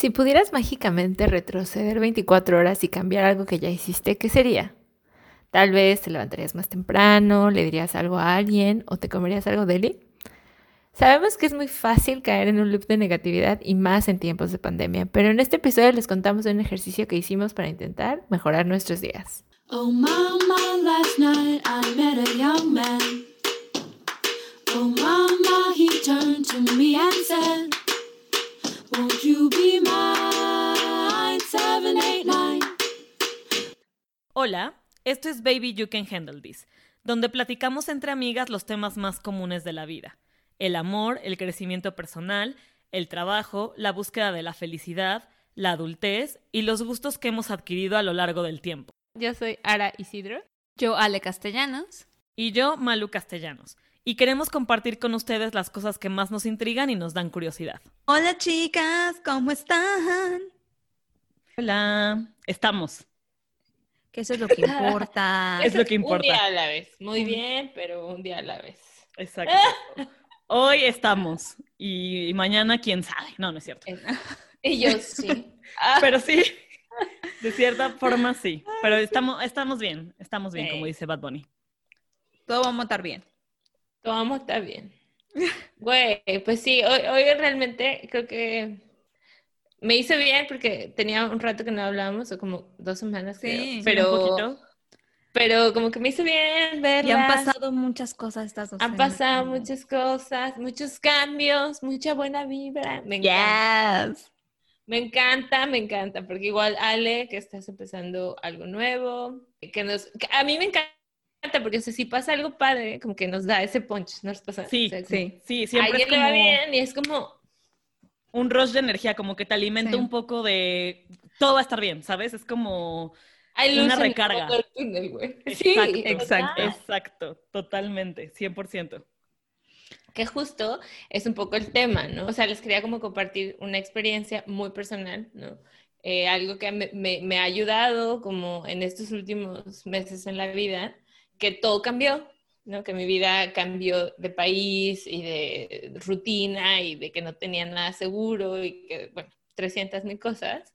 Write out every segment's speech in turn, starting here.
Si pudieras mágicamente retroceder 24 horas y cambiar algo que ya hiciste, ¿qué sería? Tal vez te levantarías más temprano, le dirías algo a alguien o te comerías algo deli. Sabemos que es muy fácil caer en un loop de negatividad y más en tiempos de pandemia, pero en este episodio les contamos de un ejercicio que hicimos para intentar mejorar nuestros días. Oh mama, last night I met a young man. Oh mama, he turned to me and said, Won't you be mine? 789. Hola, esto es Baby You Can Handle This, donde platicamos entre amigas los temas más comunes de la vida el amor, el crecimiento personal, el trabajo, la búsqueda de la felicidad, la adultez y los gustos que hemos adquirido a lo largo del tiempo. Yo soy Ara Isidro. Yo Ale Castellanos. Y yo Malu Castellanos. Y queremos compartir con ustedes las cosas que más nos intrigan y nos dan curiosidad. Hola chicas, ¿cómo están? Hola, estamos. Que eso es lo que importa. es lo que importa. Un día a la vez. Muy bien, pero un día a la vez. Exacto. Hoy estamos y, mañana quién sabe. No, no es cierto. Y yo sí. Pero sí, de cierta forma sí. Pero estamos, estamos bien, estamos bien, como dice Bad Bunny. Todo vamos a estar bien. A estar bien. Güey, pues sí, hoy, hoy realmente creo que me hizo bien porque tenía un rato que no hablábamos, o como dos semanas, sí, pero... Un pero como que me hizo bien verlas. Y han pasado muchas cosas estas dos Han pasado muchas cosas, muchos cambios, mucha buena vibra. Me encanta. Me encanta, me encanta, porque igual Ale, que estás empezando algo nuevo, que nos, a mí me encanta, porque si pasa algo padre, como que nos da ese punch, ¿no pasa? Sí, sí, sí, siempre le va bien y es como... Un rush de energía, como que te alimenta un poco de... Todo va a estar bien, ¿sabes? Es como hay una recarga. sí, exacto, exacto, totalmente, 100%. Que justo es un poco el tema, ¿no? O sea, les quería como compartir una experiencia muy personal, ¿no? Eh, algo que me, me, ha ayudado como en estos últimos meses en la vida, que todo cambió, ¿no? Que mi vida cambió de país y de rutina y de que no tenía nada seguro y que, bueno, 300 mil cosas.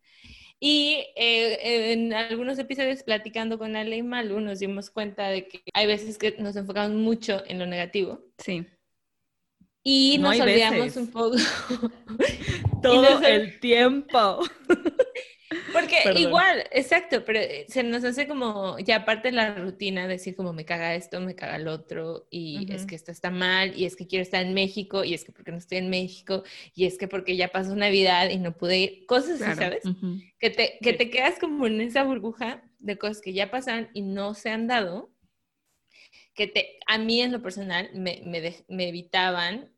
Y eh, en algunos episodios platicando con Ale y Malu nos dimos cuenta de que hay veces que nos enfocamos mucho en lo negativo. Sí. Y nos olvidamos un poco. Todo el tiempo. Porque igual, exacto, pero eh, se nos hace como, ya aparte de la rutina, decir como me caga esto, me caga el otro, y es que esto está mal, y es que quiero estar en México, y es que porque no estoy en México, y es que porque ya pasó Navidad y no pude ir, cosas así, ¿sabes? que, te, que te quedas como en esa burbuja de cosas que ya pasan y no se han dado, que te, a mí en lo personal me, me, me evitaban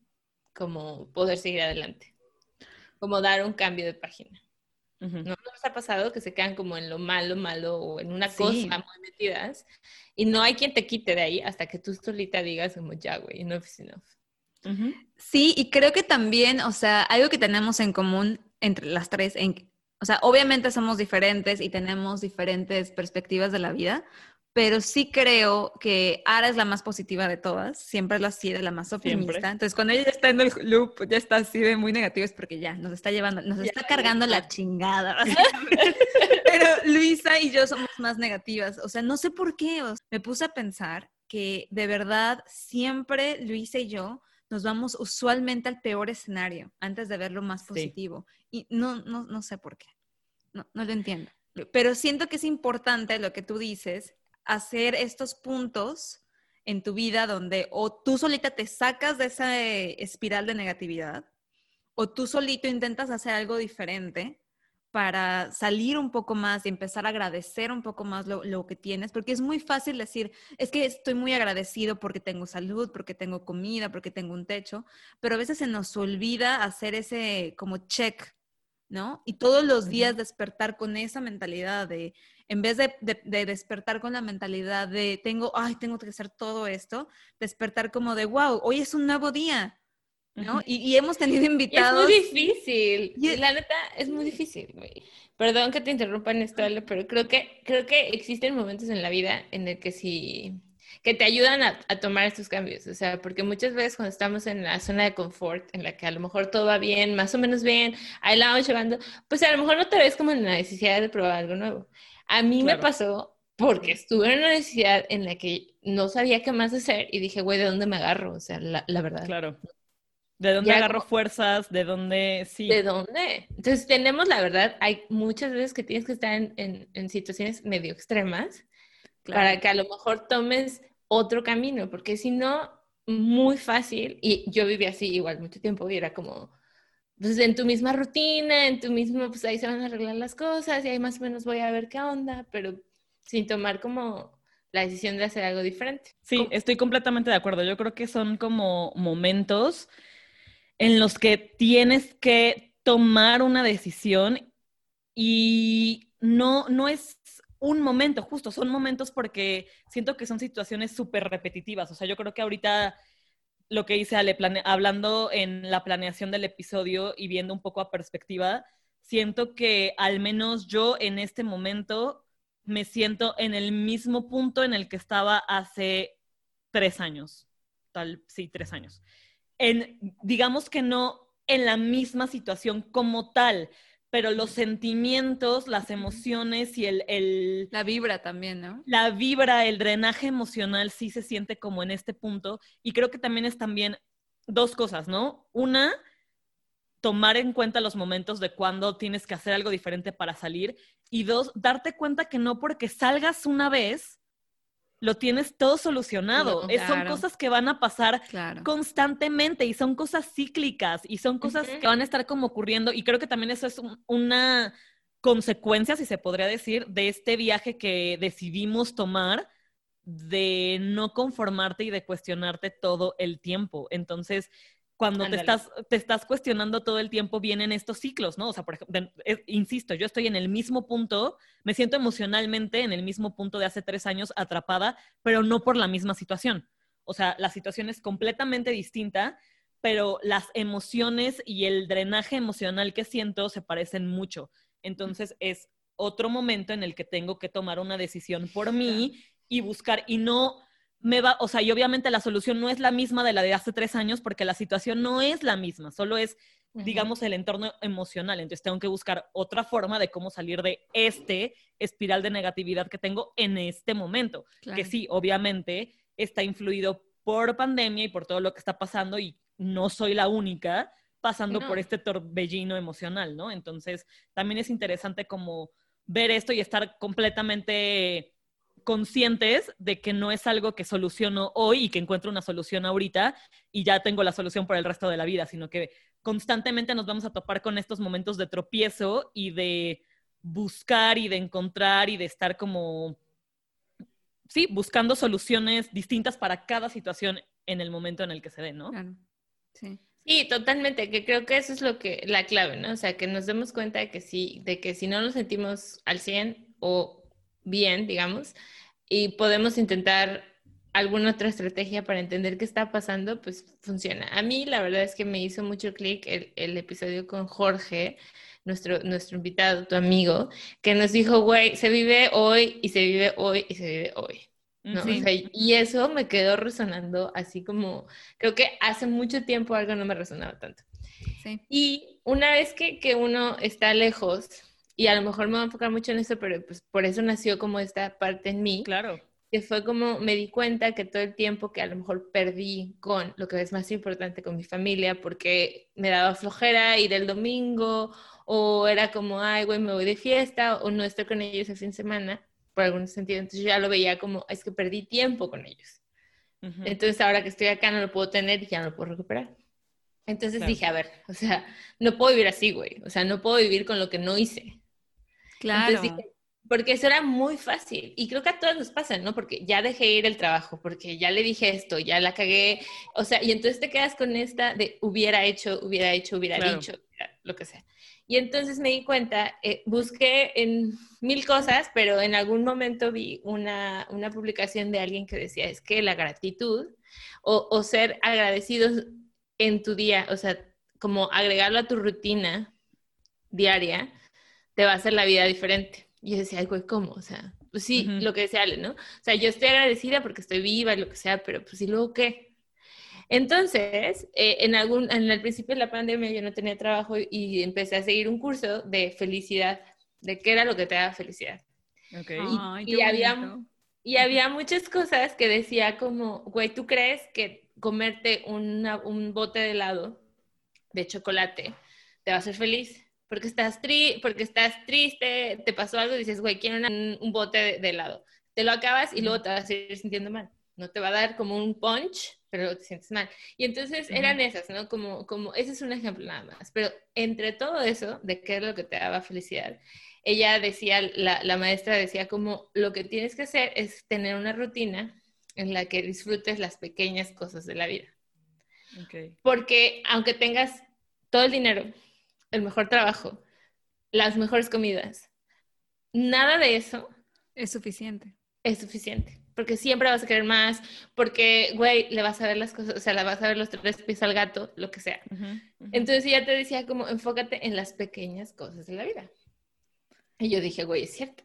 como poder seguir adelante, como dar un cambio de página. ¿No nos ha pasado que se quedan como en lo malo, malo o en una cosa muy metidas y no hay quien te quite de ahí hasta que tú solita digas como ya, güey, enough is enough. Sí, y creo que también, o sea, algo que tenemos en común entre las tres, en, o sea, obviamente somos diferentes y tenemos diferentes perspectivas de la vida, pero sí creo que Ara es la más positiva de todas, siempre lo ha sido, la más optimista. Entonces, cuando ella está en el loop, ya está así de muy negativo, es porque ya nos está llevando, nos está cargando la chingada. pero Luisa y yo somos más negativas. O sea, no sé por qué. me puse a pensar que de verdad siempre Luisa y yo nos vamos usualmente al peor escenario antes de ver lo más positivo. Y no, no, no sé por qué. No, no lo entiendo. Pero siento que es importante lo que tú dices, hacer estos puntos en tu vida donde o tú solita te sacas de esa espiral de negatividad o tú solito intentas hacer algo diferente para salir un poco más y empezar a agradecer un poco más lo, que tienes, porque es muy fácil decir, es que estoy muy agradecido porque tengo salud, porque tengo comida, porque tengo un techo, pero a veces se nos olvida hacer ese como check, ¿no? Y todos los días despertar con esa mentalidad de, en vez de, despertar con la mentalidad de tengo, ay, tengo que hacer todo esto, despertar como de, wow, hoy es un nuevo día, ¿no? y, hemos tenido invitados. es muy difícil. Y la neta, es muy difícil, güey. Perdón que te interrumpa en esto, pero creo que, creo que existen momentos en la vida en el que si, que te ayudan a, tomar estos cambios. O sea, porque muchas veces cuando estamos en la zona de confort, en la que a lo mejor todo va bien, más o menos bien, ahí la vamos llevando, pues a lo mejor no te ves como en la necesidad de probar algo nuevo. A mí me pasó porque estuve en una necesidad en la que no sabía qué más hacer y dije, güey, ¿de dónde me agarro? O sea, la, la verdad. Claro. ¿De dónde agarro fuerzas? ¿De dónde? Sí. ¿De dónde? Entonces tenemos, la verdad, hay muchas veces que tienes que estar en, en, situaciones medio extremas para que a lo mejor tomes otro camino, porque si no, muy fácil, y yo viví así igual mucho tiempo y era como, pues en tu misma rutina, en tu mismo, pues ahí se van a arreglar las cosas y ahí más o menos voy a ver qué onda, pero sin tomar como la decisión de hacer algo diferente. Sí, estoy completamente de acuerdo. Yo creo que son como momentos en los que tienes que tomar una decisión y no, no es un momento, justo, son momentos porque siento que son situaciones súper repetitivas. O sea, yo creo que ahorita lo que hice Ale, hablando en la planeación del episodio y viendo un poco a perspectiva, siento que al menos yo en este momento me siento en el mismo punto en el que estaba hace tres años. Tal, sí, tres años en, digamos que no en la misma situación como tal, pero los sentimientos, las emociones y el, La vibra también, ¿no? La vibra, el drenaje emocional sí se siente como en este punto. Y creo que también es también dos cosas, ¿no? Una, tomar en cuenta los momentos de cuando tienes que hacer algo diferente para salir. Y dos, darte cuenta que no porque salgas una vez lo tienes todo solucionado. son cosas que van a pasar constantemente y son cosas cíclicas y son cosas que van a estar como ocurriendo y creo que también eso es una consecuencia, si se podría decir, de este viaje que decidimos tomar de no conformarte y de cuestionarte todo el tiempo. Entonces, cuando te estás, te estás cuestionando todo el tiempo, vienen estos ciclos, ¿no? O sea, por ejemplo, insisto, yo estoy en el mismo punto, me siento emocionalmente en el mismo punto de hace tres años atrapada, pero no por la misma situación. O sea, la situación es completamente distinta, pero las emociones y el drenaje emocional que siento se parecen mucho. Entonces es otro momento en el que tengo que tomar una decisión por mí y buscar, y no me va, o sea, y obviamente la solución no es la misma de la de hace tres años porque la situación no es la misma, solo es, digamos, el entorno emocional. Entonces tengo que buscar otra forma de cómo salir de este espiral de negatividad que tengo en este momento, que sí, obviamente está influido por pandemia y por todo lo que está pasando y no soy la única pasando por este torbellino emocional, ¿no? Entonces, también es interesante como ver esto y estar completamente conscientes de que no es algo que soluciono hoy y que encuentro una solución ahorita y ya tengo la solución por el resto de la vida, sino que constantemente nos vamos a topar con estos momentos de tropiezo y de buscar y de encontrar y de estar como, sí, buscando soluciones distintas para cada situación en el momento en el que se dé, ¿no? Sí. Sí, totalmente, que creo que eso es lo que, la clave, ¿no? O sea, que nos demos cuenta de que sí, de que si no nos sentimos al 100 o bien, digamos, y podemos intentar alguna otra estrategia para entender qué está pasando, pues funciona. A mí la verdad es que me hizo mucho clic el, episodio con Jorge, nuestro, nuestro invitado, tu amigo, que nos dijo, güey, se vive hoy y se vive hoy y se vive hoy. ¿no? y eso me quedó resonando así como, creo que hace mucho tiempo algo no me resonaba tanto. Sí. Y una vez que, que uno está lejos y a lo mejor me voy a enfocar mucho en eso, pero pues por eso nació como esta parte en mí. Claro. Que fue como me di cuenta que todo el tiempo que a lo mejor perdí con lo que es más importante con mi familia, porque me daba flojera ir el domingo, o era como, ay, güey, me voy de fiesta, o no estoy con ellos el fin de semana, por algún sentido. Entonces yo ya lo veía como, es que perdí tiempo con ellos. Entonces ahora que estoy acá no lo puedo tener y ya no lo puedo recuperar. Entonces dije, a ver, o sea, no puedo vivir así, güey. O sea, no puedo vivir con lo que no hice. Claro. porque eso era muy fácil. Y creo que a todos nos pasa, ¿no? Porque ya dejé ir el trabajo, porque ya le dije esto, ya la cagué. O sea, y entonces te quedas con esta de hubiera hecho, hubiera hecho, hubiera dicho, lo que sea. Y entonces me di cuenta, eh, busqué en mil cosas, pero en algún momento vi una, una, publicación de alguien que decía, es que la gratitud o, o ser agradecidos en tu día, o sea, como agregarlo a tu rutina diaria, te va a hacer la vida diferente. Y yo decía, güey, ¿cómo? O sea, Pues sí, lo que decía Ale, ¿no? O sea, yo estoy agradecida porque estoy viva y lo que sea, pero pues ¿y luego qué? Entonces, eh, en, algún, en el principio de la pandemia yo no tenía trabajo y empecé a seguir un curso de felicidad, de qué era lo que te da felicidad. Okay. y, había, y había muchas cosas que decía como, güey, ¿tú crees que comerte un bote de helado de chocolate te va a hacer feliz? Porque estás, tri porque estás triste, te pasó algo y dices, güey, quiero un bote de helado. Te lo acabas y luego te vas a seguir sintiendo mal no te va a dar como un punch, pero te sientes mal. Y entonces eran esas, ¿no? Como, como, ese es un ejemplo nada más. Pero entre todo eso, de qué es lo que te daba felicidad, ella decía, la, la maestra decía como, lo que tienes que hacer es tener una rutina en la que disfrutes las pequeñas cosas de la vida. Porque aunque tengas todo el dinero, el mejor trabajo, las mejores comidas, nada de eso es suficiente. Es suficiente porque siempre vas a querer más, porque, güey, le vas a ver las cosas, o sea, le vas a ver los tres pies al gato, lo que sea. Entonces ella te decía como, enfócate en las pequeñas cosas de la vida. Y yo dije, güey, es cierto.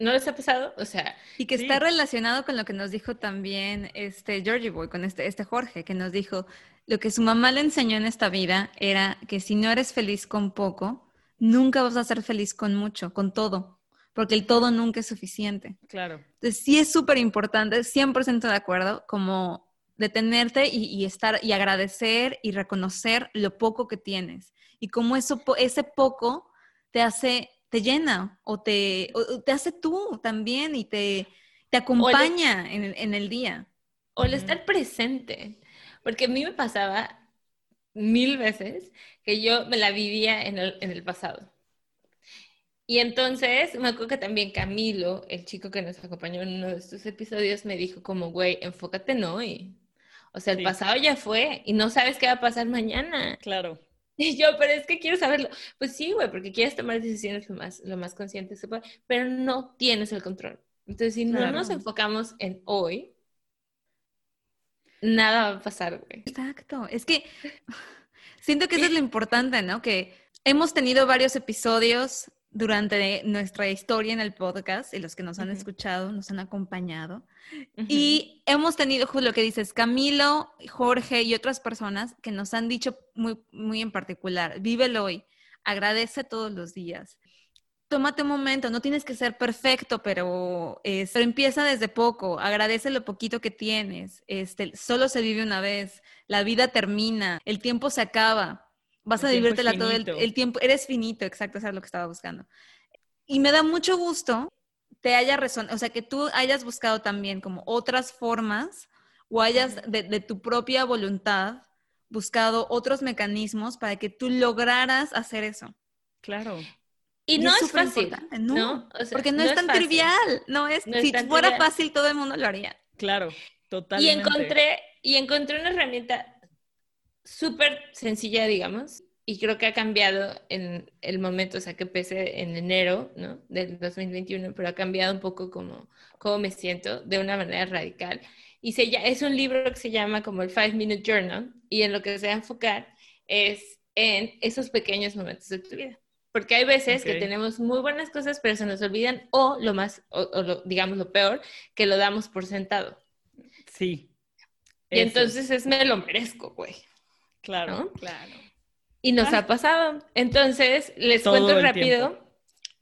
¿No les ha pasado? O sea... Y que está relacionado con lo que nos dijo también este Georgie Boy, con este, este Jorge, que nos dijo, lo que su mamá le enseñó en esta vida era que si no eres feliz con poco, nunca vas a ser feliz con mucho, con todo porque el todo nunca es suficiente. Claro. Entonces sí es súper importante, 100% de acuerdo, como detenerte y, estar y agradecer y reconocer lo poco que tienes. Y como eso, ese poco te hace, te llena o te, te hace tú también y te, te acompaña en, el, día. O el estar presente. Porque a mí me pasaba mil veces que yo me la vivía en el, en el pasado. Y entonces me acuerdo que también Camilo, el chico que nos acompañó en uno de estos episodios, me dijo como, güey, enfócate en hoy. O sea, el pasado ya fue y no sabes qué va a pasar mañana. Claro. Y yo, pero es que quiero saberlo. Pues sí, güey, porque quieres tomar decisiones lo más, lo más consciente se puede, pero no tienes el control. Entonces, si no nos enfocamos en hoy, nada va a pasar, güey. Exacto. Es que siento que eso es lo importante, ¿no? Que hemos tenido varios episodios durante nuestra historia en el podcast y los que nos han escuchado, nos han acompañado. Y hemos tenido, justo lo que dices, Camilo, Jorge y otras personas que nos han dicho muy, muy en particular, vívelo hoy, agradece todos los días. Tómate un momento, no tienes que ser perfecto, pero, pero empieza desde poco, agradece lo poquito que tienes, este, solo se vive una vez, la vida termina, el tiempo se acaba, Vas a vivírtela todo el, tiempo. Eres finito, exacto, eso es lo que estaba buscando. Y me da mucho gusto te haya razón, o sea, que tú hayas buscado también como otras formas o hayas de, tu propia voluntad buscado otros mecanismos para que tú lograras hacer eso. Claro. Y, no es, fácil, ¿no? porque no, es tan trivial, no es, si fuera fácil todo el mundo lo haría. Claro, totalmente. Y encontré, y encontré una herramienta súper sencilla, digamos, y creo que ha cambiado en el momento, o sea, que empecé en enero, ¿no? Del 2021, pero ha cambiado un poco como, como me siento de una manera radical. Y se, es un libro que se llama como el Five Minute Journal, y en lo que se va a enfocar es en esos pequeños momentos de tu vida. Porque hay veces que tenemos muy buenas cosas, pero se nos olvidan, o lo más, o, lo, digamos lo peor, que lo damos por sentado. Sí. Y entonces es me lo merezco, güey. Claro, claro. Y nos ha pasado. Entonces, les cuento rápido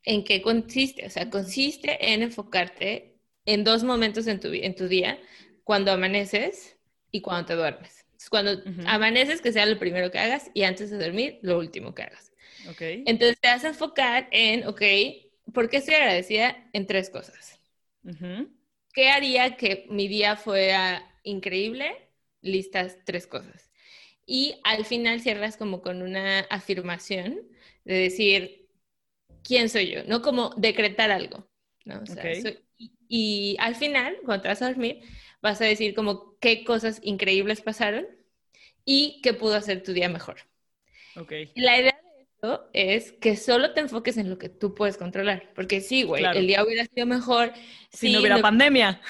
en qué consiste. O sea, consiste en enfocarte en dos momentos en tu, en tu día, cuando amaneces y cuando te duermes. Cuando amaneces, que sea lo primero que hagas, y antes de dormir, lo último que hagas. Okay. Entonces, te vas a enfocar en, ok, ¿por qué estoy agradecida? En tres cosas. ¿Qué haría que mi día fuera increíble? Listas tres cosas y al final cierras como con una afirmación de decir, ¿quién soy yo? No como decretar algo, ¿no? y, al final, cuando te vas a dormir, vas a decir como qué cosas increíbles pasaron y qué pudo hacer tu día mejor. Okay. La idea de esto es que solo te enfoques en lo que tú puedes controlar, porque sí, güey, el día hubiera sido mejor si no hubiera pandemia.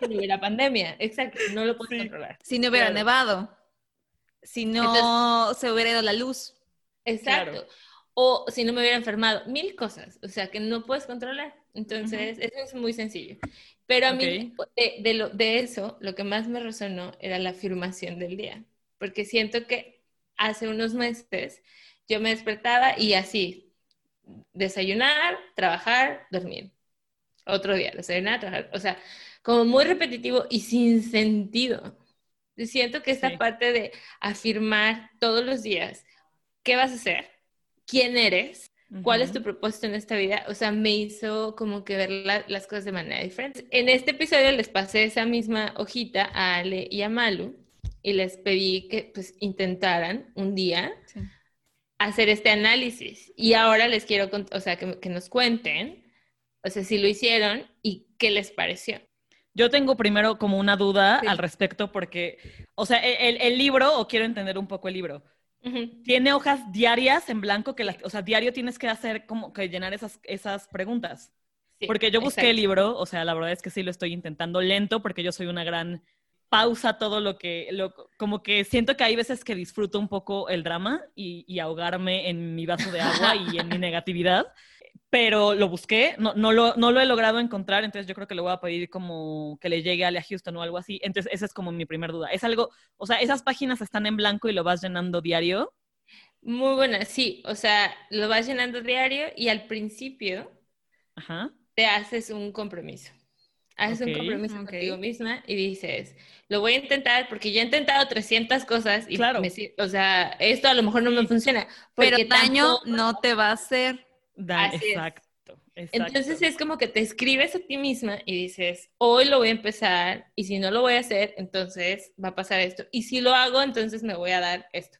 Si no hubiera pandemia, exacto, no lo puedes controlar. Si no hubiera nevado si no se hubiera ido la luz. Exacto. o si no me hubiera enfermado, mil cosas, o sea, que no puedes controlar. Entonces, eso es muy sencillo. Pero a mí, de, lo, de eso, lo que más me resonó era la afirmación del día, porque siento que hace unos meses yo me despertaba y así, desayunar, trabajar, dormir. Otro día, desayunar, trabajar, o sea, como muy repetitivo y sin sentido. Siento que esta parte de afirmar todos los días qué vas a hacer, quién eres, cuál es tu propósito en esta vida, o sea, me hizo como que ver las cosas de manera diferente. En este episodio les pasé esa misma hojita a Ale y a Malu y les pedí que pues intentaran un día hacer este análisis. Y ahora les quiero, o sea, que, que nos cuenten, o sea, si lo hicieron y qué les pareció. Yo tengo primero como una duda al respecto porque, o sea, e, el, el, libro, o quiero entender un poco el libro, tiene hojas diarias en blanco que, o sea, diario tienes que hacer como que llenar esas, esas preguntas. porque yo busqué el libro, o sea, la verdad es que sí lo estoy intentando lento porque yo soy una gran pausa todo lo que, lo, como que siento que hay veces que disfruto un poco el drama y, y ahogarme en mi vaso de agua y en mi negatividad pero lo busqué, no, no, lo, no lo he logrado encontrar, entonces yo creo que le voy a pedir como que le llegue a a Houston o algo así. Entonces, esa es como mi primer duda. Es algo, o sea, esas páginas están en blanco y lo vas llenando diario. Muy buena, sí, o sea, lo vas llenando diario y al principio te haces un compromiso. Haces un compromiso contigo misma y dices, lo voy a intentar porque yo he intentado 300 cosas y claro. o sea, esto a lo mejor no me funciona. Pero daño no te va a hacer exacto, Entonces es como que te escribes a ti misma y dices, hoy lo voy a empezar y si no lo voy a hacer, entonces va a pasar esto. Y si lo hago, entonces me voy a dar esto.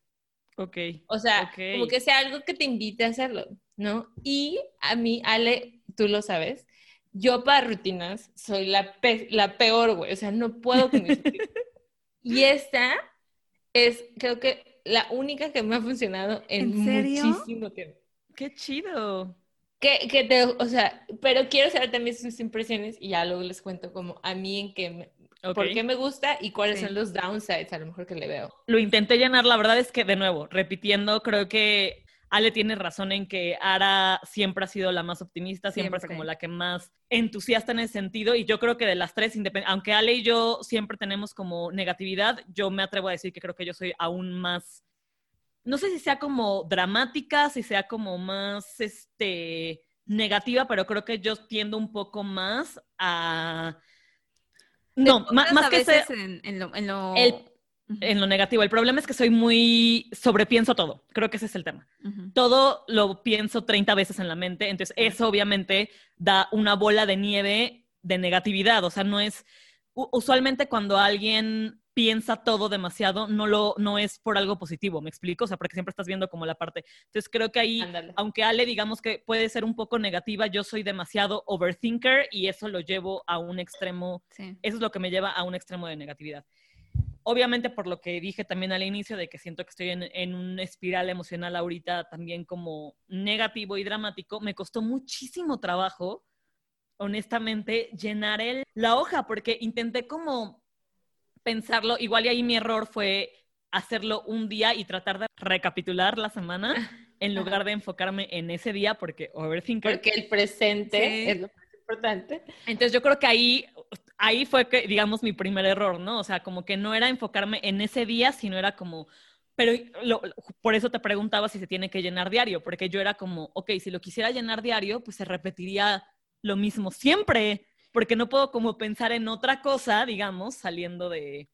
Ok. O sea, como que sea algo que te invite a hacerlo, ¿no? Y a mí, Ale, tú lo sabes, yo para rutinas soy la, la peor, güey. O sea, no puedo con mis rutinas. y esta es, creo que, la única que me ha funcionado en, muchísimo tiempo. Qué chido. Que, que te, o sea, pero quiero saber también sus impresiones y ya luego les cuento como a mí en qué por qué me gusta y cuáles son los downsides a lo mejor que le veo. Lo intenté llenar, la verdad es que de nuevo, repitiendo, creo que Ale tiene razón en que Ara siempre ha sido la más optimista, siempre, es como la que más entusiasta en ese sentido y yo creo que de las tres, aunque Ale y yo siempre tenemos como negatividad, yo me atrevo a decir que creo que yo soy aún más no sé si sea como dramática, si sea como más este, negativa, pero creo que yo tiendo un poco más a... No, más, que ser... En, lo, en, lo... en lo negativo. El problema es que soy muy sobrepienso todo. Creo que ese es el tema. Todo lo pienso 30 veces en la mente, entonces eso obviamente da una bola de nieve de negatividad. O sea, no es... Usualmente cuando alguien piensa todo demasiado, no, lo, no es por algo positivo, ¿me explico? O sea, porque siempre estás viendo como la parte. Entonces creo que ahí, aunque Ale digamos que puede ser un poco negativa, yo soy demasiado overthinker y eso lo llevo a un extremo, eso es lo que me lleva a un extremo de negatividad. Obviamente por lo que dije también al inicio de que siento que estoy en, en una espiral emocional ahorita también como negativo y dramático, me costó muchísimo trabajo, honestamente, llenar el, la hoja porque intenté como pensarlo, igual y ahí mi error fue hacerlo un día y tratar de recapitular la semana en lugar de enfocarme en ese día porque overthinker. Porque el presente es lo más importante. Entonces yo creo que ahí, ahí fue que, digamos, mi primer error, ¿no? O sea, como que no era enfocarme en ese día, sino era como, pero por eso te preguntaba si se tiene que llenar diario, porque yo era como, ok, si lo quisiera llenar diario, pues se repetiría lo mismo siempre porque no puedo como pensar en otra cosa, digamos, saliendo de,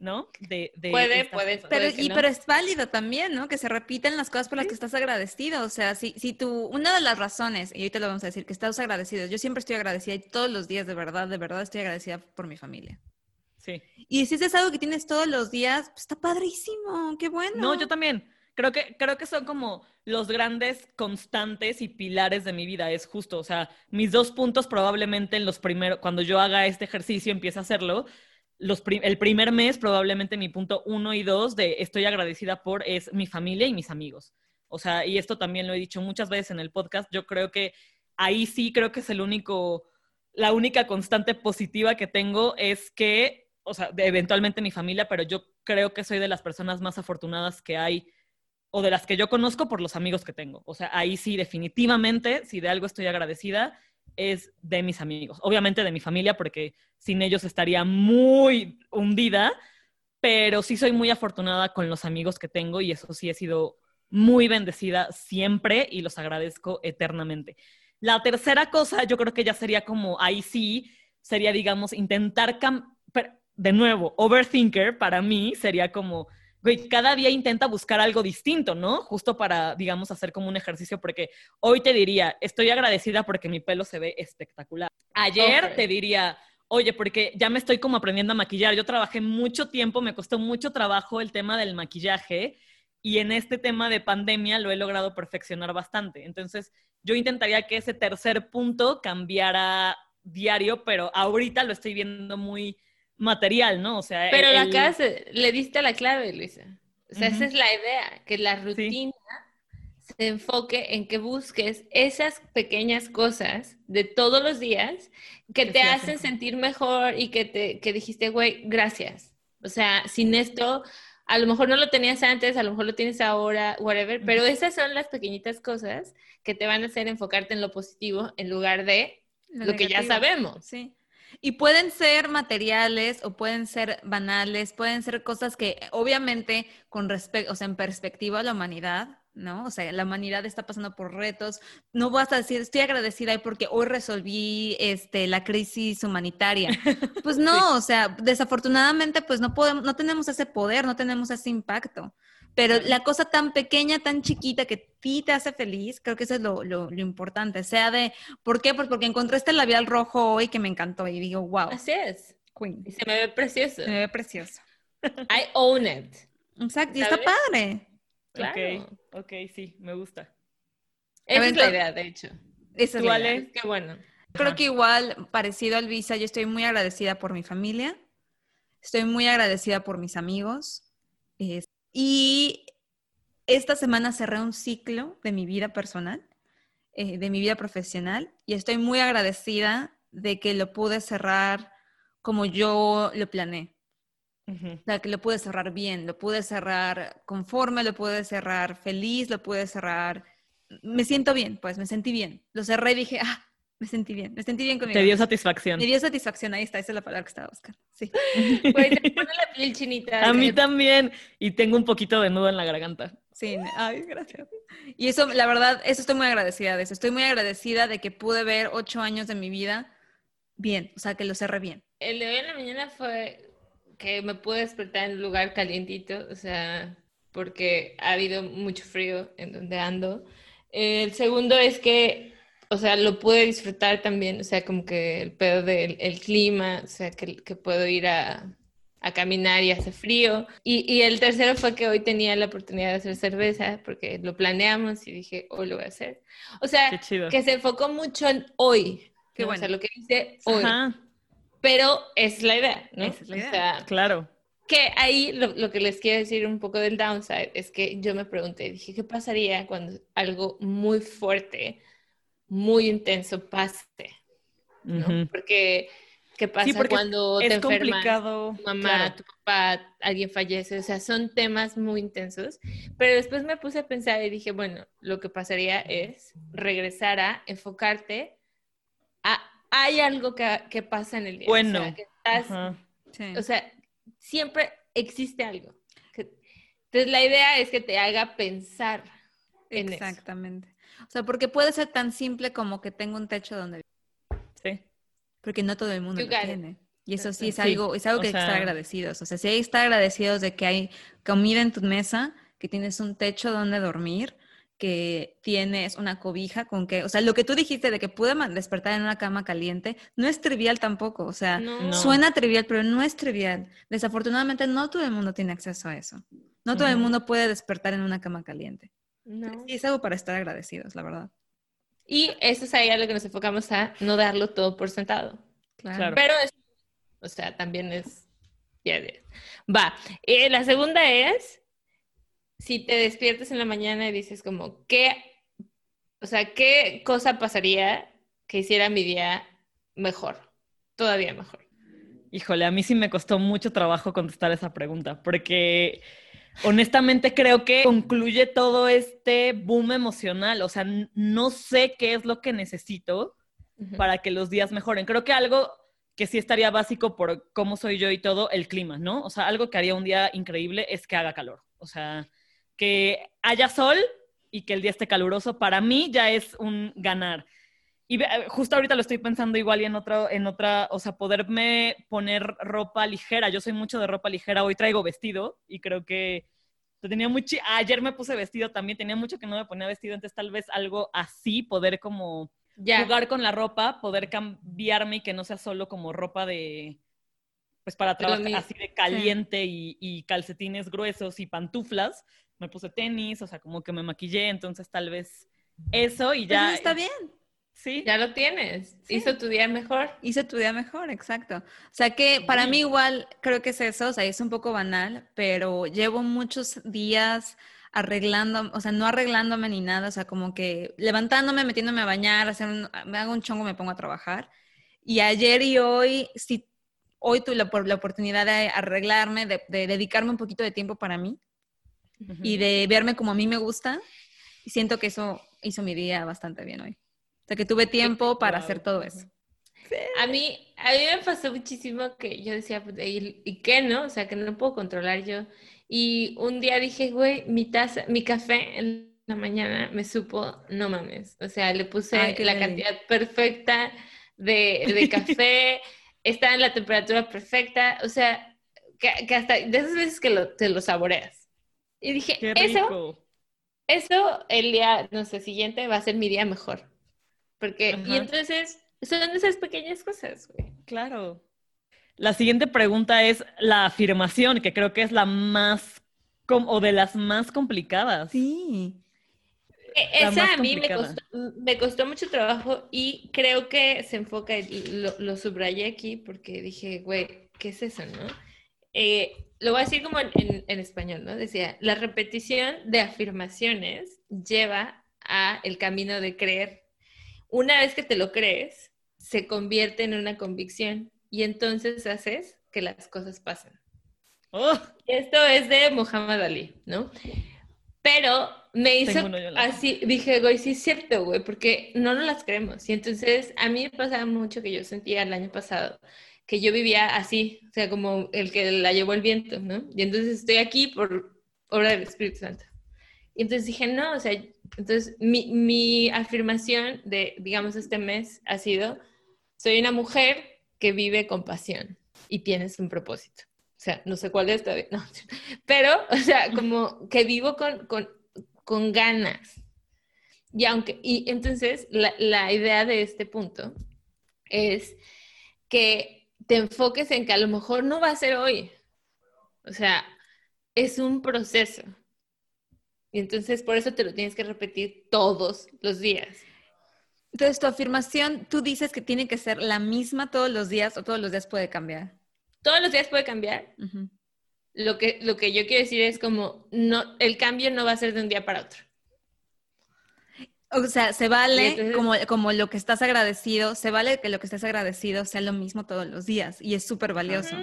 ¿no? De, puede, puede, pero, y, pero es válido también, ¿no? Que se repiten las cosas por las que estás agradecido. O sea, si, si tú, una de las razones, y ahorita lo vamos a decir, que estás agradecido, yo siempre estoy agradecida y todos los días, de verdad, de verdad, estoy agradecida por mi familia. Sí. Y si es algo que tienes todos los días, pues está padrísimo, qué bueno. No, yo también. Creo que, creo que son como los grandes constantes y pilares de mi vida. Es justo, o sea, mis dos puntos probablemente en los primeros, cuando yo haga este ejercicio, empiece a hacerlo, el primer mes probablemente mi punto uno y dos de estoy agradecida por es mi familia y mis amigos. O sea, y esto también lo he dicho muchas veces en el podcast, yo creo que ahí sí creo que es el único, la única constante positiva que tengo es que, o sea, eventualmente mi familia, pero yo creo que soy de las personas más afortunadas que hay o de las que yo conozco por los amigos que tengo. O sea, ahí sí, definitivamente, si de algo estoy agradecida, es de mis amigos. Obviamente de mi familia, porque sin ellos estaría muy hundida, pero sí soy muy afortunada con los amigos que tengo y eso sí he sido muy bendecida siempre y los agradezco eternamente. La tercera cosa, yo creo que ya sería como, ahí sí, sería, digamos, intentar, de nuevo, overthinker para mí sería como, güey, cada día intenta buscar algo distinto, ¿no? Justo para, digamos, hacer como un ejercicio, porque hoy te diría, estoy agradecida porque mi pelo se ve espectacular. Ayer te diría, oye, porque ya me estoy como aprendiendo a maquillar. Yo trabajé mucho tiempo, me costó mucho trabajo el tema del maquillaje y en este tema de pandemia lo he logrado perfeccionar bastante. Entonces, yo intentaría que ese tercer punto cambiara diario, pero ahorita lo estoy viendo muy material, ¿no? O sea, pero acá le diste la clave, Luisa. O sea, esa es la idea, que la rutina se enfoque en que busques esas pequeñas cosas de todos los días que, te hacen sentir mejor y que te que dijiste, güey, gracias. O sea, sin esto a lo mejor no lo tenías antes, a lo mejor lo tienes ahora, whatever, pero esas son las pequeñitas cosas que te van a hacer enfocarte en lo positivo en lugar de lo, que ya sabemos. Sí. Y pueden ser materiales o pueden ser banales, pueden ser cosas que obviamente con respecto, o sea, en perspectiva a la humanidad, ¿no? O sea, la humanidad está pasando por retos. No vas a decir, estoy agradecida porque hoy resolví este, la crisis humanitaria. Pues no, o sea, desafortunadamente, pues no podemos, no tenemos ese poder, no tenemos ese impacto. Pero la cosa tan pequeña, tan chiquita que a ti te hace feliz, creo que eso es lo, lo, importante. Sea de, ¿por qué? Pues porque encontré este labial rojo hoy que me encantó y digo, wow. Así es. Queen. Y se me ve precioso. Se me ve precioso. I own it. Exacto, y está padre. Claro. Ok, ok, sí, me gusta. Esa es la idea, de hecho. Esa es la idea. Qué bueno. Creo que igual, parecido al Visa, yo estoy muy agradecida por mi familia, estoy muy agradecida por mis amigos. Y esta semana cerré un ciclo de mi vida personal, eh, de mi vida profesional, y estoy muy agradecida de que lo pude cerrar como yo lo planeé. O sea, que lo pude cerrar bien, lo pude cerrar conforme, lo pude cerrar feliz, lo pude cerrar... Me siento bien, pues me sentí bien. Lo cerré y dije, ah, me sentí bien, me sentí bien conmigo. Te dio satisfacción. Me dio satisfacción, ahí está, esa es la palabra que estaba buscando. Sí. Te pone la piel chinita. A mí también, y tengo un poquito de nudo en la garganta. Sí, ay, gracias. Y eso, la verdad, eso estoy muy agradecida de eso. Estoy muy agradecida de que pude ver ocho años de mi vida bien, o sea, que lo cerré bien. El de hoy en la mañana fue que me pude despertar en un lugar calientito, o sea, porque ha habido mucho frío en donde ando. El segundo es que, o sea, lo pude disfrutar también, o sea, como que el pedo del el clima, o sea, que, que puedo ir a, a, caminar y hace frío. Y, y, el tercero fue que hoy tenía la oportunidad de hacer cerveza, porque lo planeamos y dije, hoy lo voy a hacer. O sea, que se enfocó mucho en hoy. Qué bueno. O sea, lo que hice hoy. Ajá. Pero es la idea, ¿no? es la idea. claro. Que ahí lo, que les quiero decir un poco del downside es que yo me pregunté, dije, ¿qué pasaría cuando algo muy fuerte, muy intenso pase? ¿no? Porque, ¿qué pasa cuando te enfermas? Tu mamá, tu papá, alguien fallece, o sea, son temas muy intensos. Pero después me puse a pensar y dije, bueno, lo que pasaría es regresar a enfocarte a hay algo que, pasa en el día. Bueno. O sea, siempre existe algo. entonces la idea es que te haga pensar en Exactamente. O sea, porque puede ser tan simple como que tengo un techo donde Sí. Porque no todo el mundo lo tiene. Y eso sí es algo, es algo que hay que estar agradecidos. O sea, si hay que estar agradecidos de que hay comida en tu mesa, que tienes un techo donde dormir, que tienes una cobija con que, o sea, lo que tú dijiste de que pude despertar en una cama caliente, no es trivial tampoco, o sea, suena trivial, pero no es trivial. Desafortunadamente no todo el mundo tiene acceso a eso. No todo el mundo puede despertar en una cama caliente. No. Y es algo para estar agradecidos, la verdad. Y eso es ahí a lo que nos enfocamos a no darlo todo por sentado. Claro. Pero, o sea, también es... Va. Eh, la segunda es si te despiertas en la mañana y dices como, ¿qué, o sea, qué cosa pasaría que hiciera mi día mejor, todavía mejor? Híjole, a mí sí me costó mucho trabajo contestar esa pregunta, porque honestamente creo que concluye todo este boom emocional. O sea, no sé qué es lo que necesito para que los días mejoren. Creo que algo que sí estaría básico por cómo soy yo y todo, el clima, ¿no? O sea, algo que haría un día increíble es que haga calor. O sea, que haya sol y que el día esté caluroso, para mí ya es un ganar. Y justo ahorita lo estoy pensando igual y en otra, en otra, o sea, poderme poner ropa ligera. Yo soy mucho de ropa ligera, hoy traigo vestido y creo que tenía mucho, ayer me puse vestido también, tenía mucho que no me ponía vestido, entonces tal vez algo así, poder como jugar con la ropa, poder cambiarme y que no sea solo como ropa de, pues para trabajar así de caliente y, y, calcetines gruesos y pantuflas. Me puse tenis, o sea, como que me maquillé, entonces tal vez eso y ya. está bien. Sí. Ya lo tienes. Hizo tu día mejor. Hizo tu día mejor, exacto. O sea que para mí igual creo que es eso, o sea, es un poco banal, pero llevo muchos días arreglando, o sea, no arreglándome ni nada, o sea, como que levantándome, metiéndome a bañar, hacer me hago un chongo, me pongo a trabajar. Y ayer y hoy, sí, hoy tuve la, la oportunidad de arreglarme, de, dedicarme un poquito de tiempo para mí y de verme como a mí me gusta. Y siento que eso hizo mi día bastante bien hoy sea, que tuve tiempo para hacer todo eso. A mí, a mí me pasó muchísimo que yo decía, pues, ¿y, qué no? O sea, que no puedo controlar yo. Y un día dije, güey, mi taza, mi café en la mañana me supo, no mames. O sea, le puse la cantidad perfecta de, de café, estaba en la temperatura perfecta. O sea, que, hasta de esas veces que lo, te lo saboreas. Y dije, eso, eso el día, no sé, siguiente va a ser mi día mejor. Porque, y entonces, son esas pequeñas cosas, güey. Claro. La siguiente pregunta es la afirmación, que creo que es la más, o de las más complicadas. Sí. E, esa a mí me costó, me costó, mucho trabajo y creo que se enfoca, lo, lo subrayé aquí porque dije, güey, ¿qué es eso, no? Eh, lo voy a decir como en, en, español, ¿no? Decía, la repetición de afirmaciones lleva a el camino de creer una vez que te lo crees, se convierte en una convicción y entonces haces que las cosas pasen. Oh. Esto es de Muhammad Ali, ¿no? Pero me hizo así, dije, güey, sí es cierto, güey, porque no nos las creemos. Y entonces a mí me pasaba mucho que yo sentía el año pasado que yo vivía así, o sea, como el que la llevó el viento, ¿no? Y entonces estoy aquí por obra del Espíritu Santo. Y entonces dije, no, o sea, entonces mi, mi afirmación de, digamos, este mes ha sido, soy una mujer que vive con pasión y tienes un propósito. O sea, no sé cuál es todavía, no, pero, o sea, como que vivo con, con, con ganas. Y aunque, y entonces la, la idea de este punto es que te enfoques en que a lo mejor no va a ser hoy. O sea, es un proceso. Y entonces por eso te lo tienes que repetir todos los días. Entonces, tu afirmación, tú dices que tiene que ser la misma todos los días o todos los días puede cambiar. Todos los días puede cambiar. lo, que, lo que yo quiero decir es como, no, el cambio no va a ser de un día para otro. O sea, se vale como, como lo que estás agradecido, se vale que lo que estés agradecido sea lo mismo todos los días y es súper valioso.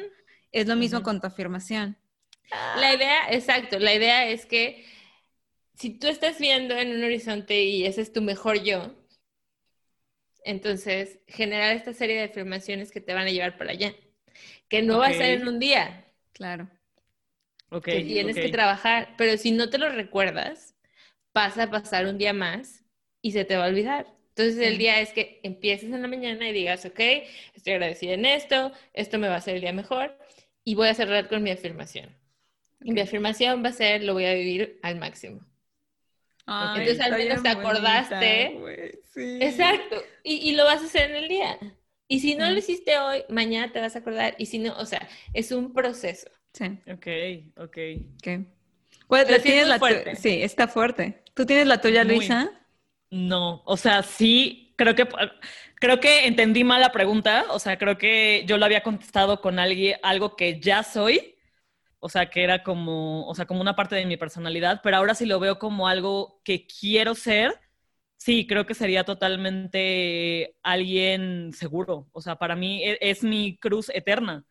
Es lo mismo con tu afirmación. La idea, exacto, la idea es que si tú estás viendo en un horizonte y ese es tu mejor yo, entonces generar esta serie de afirmaciones que te van a llevar para allá, que no va a ser en un día. Claro. Okay, que tienes que trabajar, pero si no te lo recuerdas, pasa a pasar un día más y se te va a olvidar. Entonces el día es que empieces en la mañana y digas, ok, estoy agradecida en esto, esto me va a hacer el día mejor y voy a cerrar con mi afirmación. Y mi afirmación va a ser, lo voy a vivir al máximo. Entonces al menos te acordaste. Exacto. Y, lo vas a hacer en el día. Y si no lo hiciste hoy, mañana te vas a acordar. Y si no, o sea, es un proceso. Sí. Ok, ok. tienes la fuerte. Sí, está fuerte. ¿Tú tienes la tuya, Luisa? No, o sea, sí, creo que creo que entendí mal la pregunta. O sea, creo que yo lo había contestado con alguien, algo que ya soy o sea, que era como, o sea, como una parte de mi personalidad, pero ahora sí lo veo como algo que quiero ser, sí, creo que sería totalmente alguien seguro, o sea, para mí e, es, mi cruz eterna,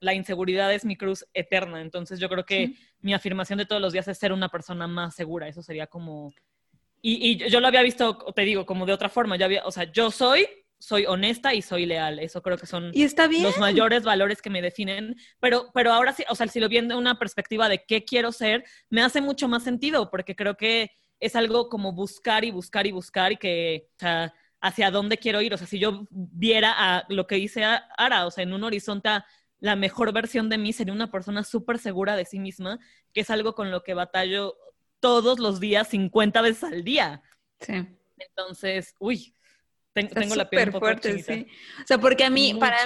la inseguridad es mi cruz eterna. Entonces yo creo que mi afirmación de todos los días es ser una persona más segura. Eso sería como... Y, y yo lo había visto, te digo, como de otra forma. Yo había, o sea, yo soy soy honesta y soy leal. Eso creo que son los mayores valores que me definen. Pero, pero ahora sí, o sea, si lo viendo de una perspectiva de qué quiero ser, me hace mucho más sentido, porque creo que es algo como buscar y buscar y buscar y que, o sea, hacia dónde quiero ir. O sea, si yo viera a lo que dice Ara, o sea, en un horizonte la mejor versión de mí sería una persona súper segura de sí misma, que es algo con lo que batallo todos los días, 50 veces al día. Sí. Entonces, uy, tengo, la piel un fuerte, sí. O sea, porque a mí, para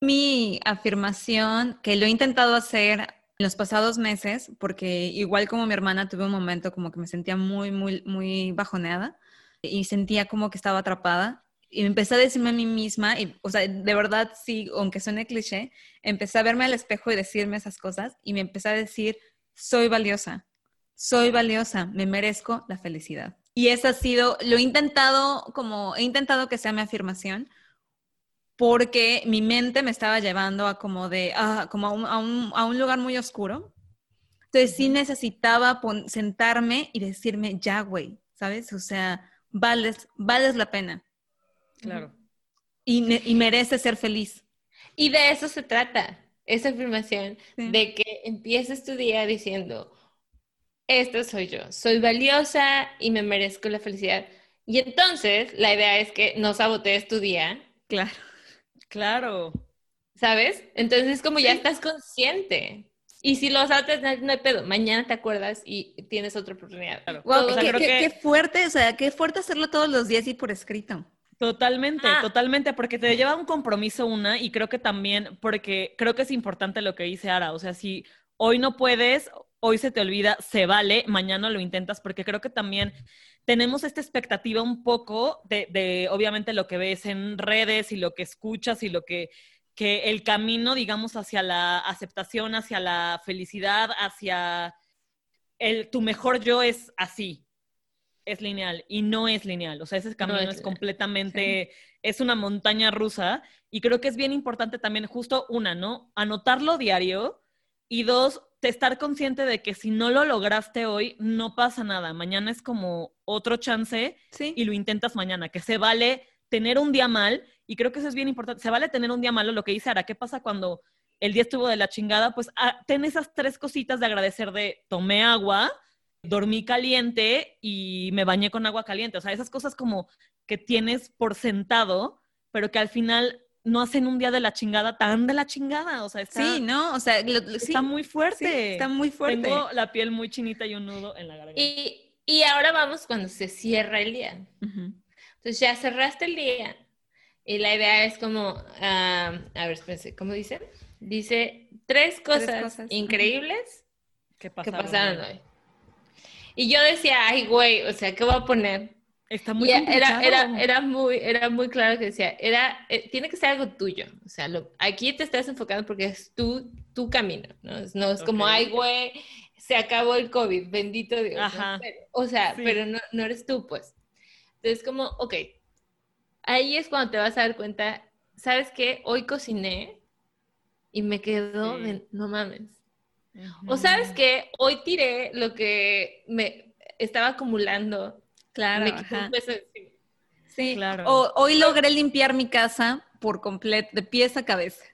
mi afirmación, que lo he intentado hacer en los pasados meses, porque igual como mi hermana tuve un momento como que me sentía muy, muy, muy bajoneada y sentía como que estaba atrapada. Y empecé a decirme a mí misma, y, o sea, de verdad sí, aunque suene cliché, empecé a verme al espejo y decirme esas cosas y me empecé a decir, soy valiosa, soy valiosa, me merezco la felicidad. Y eso ha sido, lo he intentado como, he intentado que sea mi afirmación, porque mi mente me estaba llevando a como de, ah, como a un, a, un, lugar muy oscuro. Entonces sí necesitaba sentarme y decirme, ya, güey, ¿sabes? O sea, vales, vales la pena. Claro. Y, y mereces ser feliz. Y de eso se trata, esa afirmación, de que empieces tu día diciendo, esto soy yo, soy valiosa y me merezco la felicidad. Y entonces la idea es que no sabotees tu día. Claro, claro. ¿Sabes? Entonces como ya estás consciente. Y si lo saboteas, no hay pedo. Mañana te acuerdas y tienes otra oportunidad. qué, fuerte, o sea, qué fuerte hacerlo todos los días y por escrito. Totalmente, ah. totalmente, porque te lleva un compromiso una y creo que también, porque creo que es importante lo que dice Ara, o sea, si hoy no puedes, hoy se te olvida, se vale, mañana lo intentas, porque creo que también tenemos esta expectativa un poco de, obviamente lo que ves en redes y lo que escuchas y lo que, que el camino, digamos, hacia la aceptación, hacia la felicidad, hacia el, tu mejor yo es así, es lineal y no es lineal. O sea, ese camino es, completamente, es una montaña rusa y creo que es bien importante también justo una, ¿no? Anotarlo diario y dos, estar consciente de que si no lo lograste hoy, no pasa nada. Mañana es como otro chance y lo intentas mañana, que se vale tener un día mal, y creo que eso es bien importante, se vale tener un día malo, lo que dice Ara, ¿qué pasa cuando el día estuvo de la chingada? Pues ah, ten esas tres cositas de agradecer de tomé agua, dormí caliente y me bañé con agua caliente, o sea, esas cosas como que tienes por sentado, pero que al final no hacen un día de la chingada tan de la chingada, o sea, está, sí, ¿no? O sea, está muy fuerte. está muy fuerte. Tengo la piel muy chinita y un nudo en la garganta. Y, y ahora vamos cuando se cierra el día. Entonces ya cerraste el día y la idea es como, a ver, espérense, ¿cómo dice? Dice tres cosas, increíbles que pasaron hoy. Y yo decía, ay, güey, o sea, ¿qué voy a poner? Está muy era, era, era, muy, era muy claro que decía, era, eh, tiene que ser algo tuyo. O sea, aquí te estás enfocando porque es tu, tu camino, ¿no? No es como, ay, güey, se acabó el COVID, bendito Dios. o sea, pero no, no eres tú, pues. Entonces, como, ok, ahí es cuando te vas a dar cuenta, ¿sabes qué? Hoy cociné y me quedó, no mames. O sabes qué? Hoy tiré lo que me estaba acumulando Claro. Sí, claro. O, hoy logré limpiar mi casa por completo, de pies a cabeza.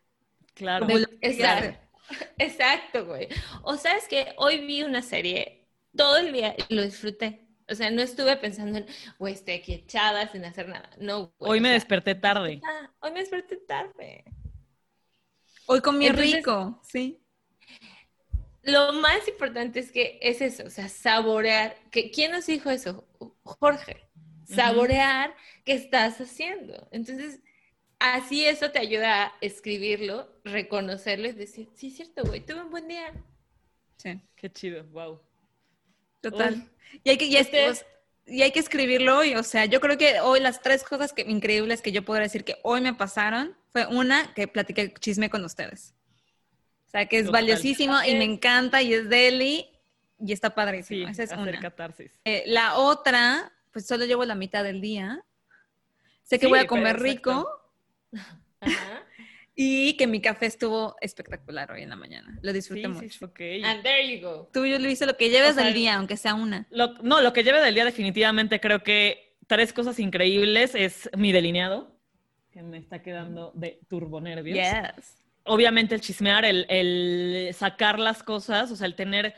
Claro. exacto. Exacto, güey. O sabes que hoy vi una serie todo el día y lo disfruté. O sea, no estuve pensando en, güey, estoy aquí echada sin hacer nada. No, Hoy me desperté tarde. Ah, hoy me desperté tarde. Hoy comí rico, sí lo más importante es que es eso, o sea, saborear. Que, ¿Quién nos dijo eso? Jorge. Saborear qué estás haciendo. Entonces, así eso te ayuda a escribirlo, reconocerlo y decir, sí, es cierto, güey, tuve un buen día. Sí. Qué chido, wow. Total. y, hay que, y, este y hay que escribirlo y, o sea, yo creo que hoy las tres cosas que, increíbles que yo podría decir que hoy me pasaron fue una, que platiqué chisme con ustedes. O sea, que es valiosísimo y me encanta y es deli y está padrísimo. Esa es una. catarsis. Eh, la otra, pues solo llevo la mitad del día. Sé que voy a comer rico. Y que mi café estuvo espectacular hoy en la mañana. Lo disfruté mucho. Sí, And there you go. Tú, yo lo hice lo que lleves del día, aunque sea una. no, lo que lleve del día definitivamente creo que tres cosas increíbles es mi delineado, que me está quedando de turbonervios. Yes. Obviamente el chismear, el, el sacar las cosas, o sea, el tener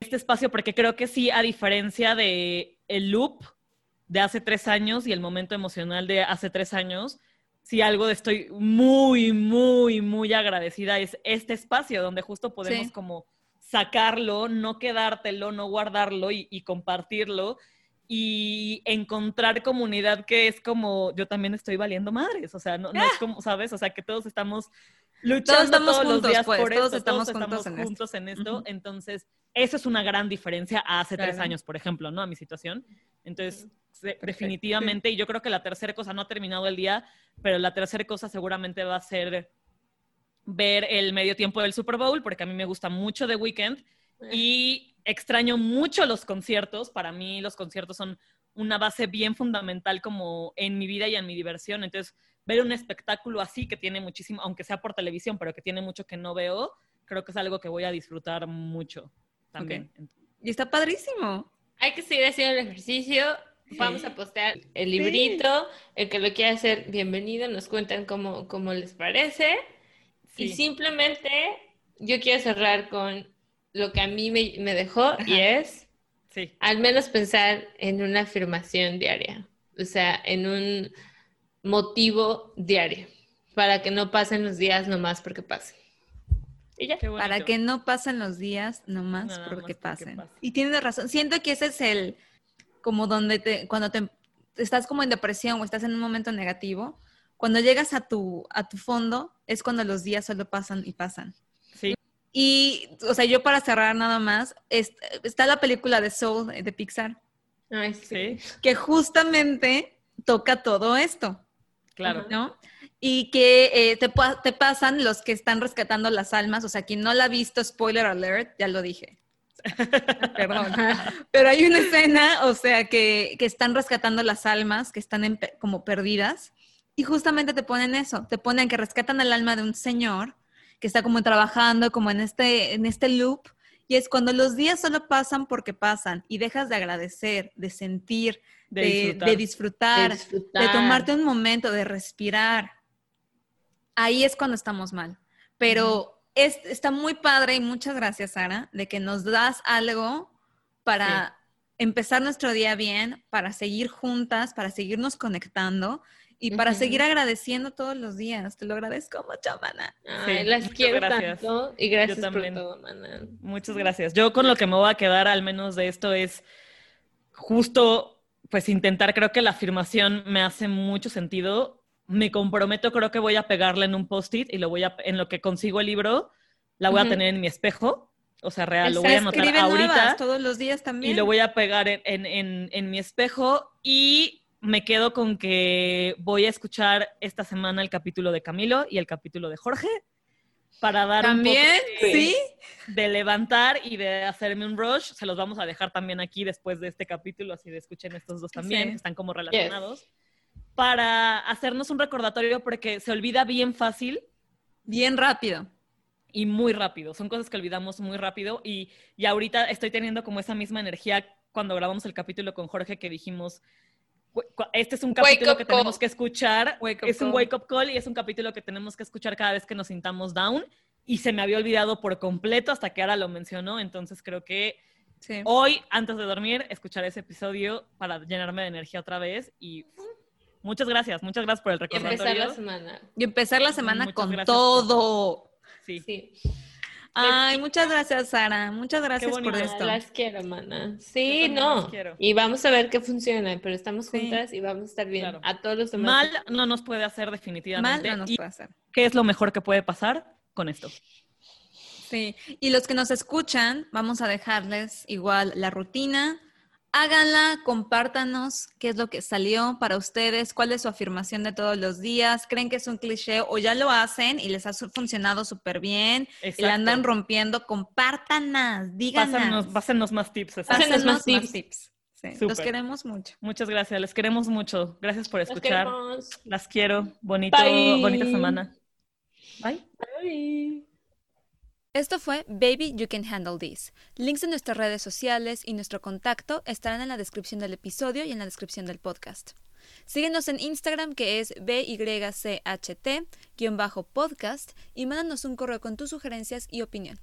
este espacio, porque creo que sí, a diferencia de el loop de hace tres años y el momento emocional de hace tres años, si algo estoy muy, muy, muy agradecida es este espacio donde justo podemos como sacarlo, no quedártelo, no guardarlo y, compartirlo y encontrar comunidad que es como yo también estoy valiendo madres, o sea, no, es como, ¿sabes? O sea, que todos estamos luchando todos, los días pues, por todos estamos juntos, en, juntos en esto. Entonces, eso es una gran diferencia a hace tres años, por ejemplo, ¿no? A mi situación. Entonces, definitivamente, y yo creo que la tercera cosa, no ha terminado el día, pero la tercera cosa seguramente va a ser ver el medio tiempo del Super Bowl, porque a mí me gusta mucho The Weeknd eh. y extraño mucho los conciertos. Para mí los conciertos son una base bien fundamental como en mi vida y en mi diversión. Entonces, ver un espectáculo así que tiene muchísimo, aunque sea por televisión, pero que tiene mucho que no veo, creo que es algo que voy a disfrutar mucho también. Y está padrísimo. Hay que seguir haciendo el ejercicio. Vamos a postear el librito. El que lo quiera hacer, bienvenido. Nos cuentan cómo, cómo les parece. Y simplemente yo quiero cerrar con lo que a mí me, dejó y es al menos pensar en una afirmación diaria. O sea, en un motivo diario. Para que no pasen los días nomás porque pasen. Para que no pasen los días nomás porque, pasen. Y tienes razón. Siento que ese es el, como donde te, cuando te estás como en depresión o estás en un momento negativo, cuando llegas a tu, a tu fondo es cuando los días solo pasan y pasan. Sí. Y, o sea, yo para cerrar nada más, está la película de Soul de Pixar. Ay, sí. Que justamente toca todo esto. Claro. ¿No? y que eh, te, te, pasan los que están rescatando las almas. O sea, quien no la ha visto, spoiler alert, ya lo dije. Perdón. Pero hay una escena, o sea, que, que están rescatando las almas, que están como perdidas, y justamente te ponen eso, te ponen que rescatan el alma de un señor que está como trabajando, como en este, en este loop, y es cuando los días solo pasan porque pasan y dejas de agradecer, de sentir, de, de, disfrutar, de tomarte un momento, de respirar ahí es cuando estamos mal. Pero es, está muy padre y muchas gracias, Sara, de que nos das algo para empezar nuestro día bien, para seguir juntas, para seguirnos conectando y para seguir agradeciendo todos los días. Te lo agradezco mucho, mana. Sí, las quiero tanto y gracias por todo, mana. Muchas gracias. Yo con lo que me voy a quedar al menos de esto es justo pues intentar, creo que la afirmación me hace mucho sentido me comprometo, creo que voy a pegarla en un post-it y lo voy a, en lo que consigo el libro, la voy a tener en mi espejo. O sea, real, lo voy a anotar ahorita. todos los días también. Y lo voy a pegar en, mi espejo y me quedo con que voy a escuchar esta semana el capítulo de Camilo y el capítulo de Jorge para dar ¿También? un poco de, ¿Sí? de levantar y de hacerme un rush. Se los vamos a dejar también aquí después de este capítulo, así de escuchen estos dos también, que están como relacionados para hacernos un recordatorio porque se olvida bien fácil. Bien rápido. Y muy rápido. Son cosas que olvidamos muy rápido. Y, y ahorita estoy teniendo como esa misma energía cuando grabamos el capítulo con Jorge que dijimos, este es un capítulo que tenemos que escuchar. Es un wake up call y es un capítulo que tenemos que escuchar cada vez que nos sintamos down. Y se me había olvidado por completo hasta que ahora lo mencionó. Entonces creo que hoy, antes de dormir, escuchar ese episodio para llenarme de energía otra vez y Muchas gracias, muchas gracias por el recordatorio. Y empezar la semana. Y empezar la semana con todo. Sí. sí. Ay, muchas gracias, Sara. Muchas gracias por esto. Las quiero, mana. Sí, no. Y vamos a ver qué funciona, pero estamos juntas y vamos a estar bien. A todos los demás. Mal no nos puede hacer definitivamente. Mal no nos puede hacer. ¿Qué es lo mejor que puede pasar con esto? Sí. Y los que nos escuchan, vamos a dejarles igual la rutina Háganla, compártanos qué es lo que salió para ustedes, cuál es su afirmación de todos los días, creen que es un cliché o ya lo hacen y les ha funcionado súper bien y la andan rompiendo, compártanas, díganos. Pásenos, más tips. Pásenos más tips. los queremos mucho. Muchas gracias, les queremos mucho. Gracias por escuchar. Las quiero. Bonito, bonita semana. Bye. Bye. Esto fue Baby You Can Handle This. Links de nuestras redes sociales y nuestro contacto estarán en la descripción del episodio y en la descripción del podcast. Síguenos en Instagram que es BYCHT-podcast y mándanos un correo con tus sugerencias y opinión.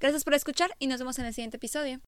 Gracias por escuchar y nos vemos en el siguiente episodio.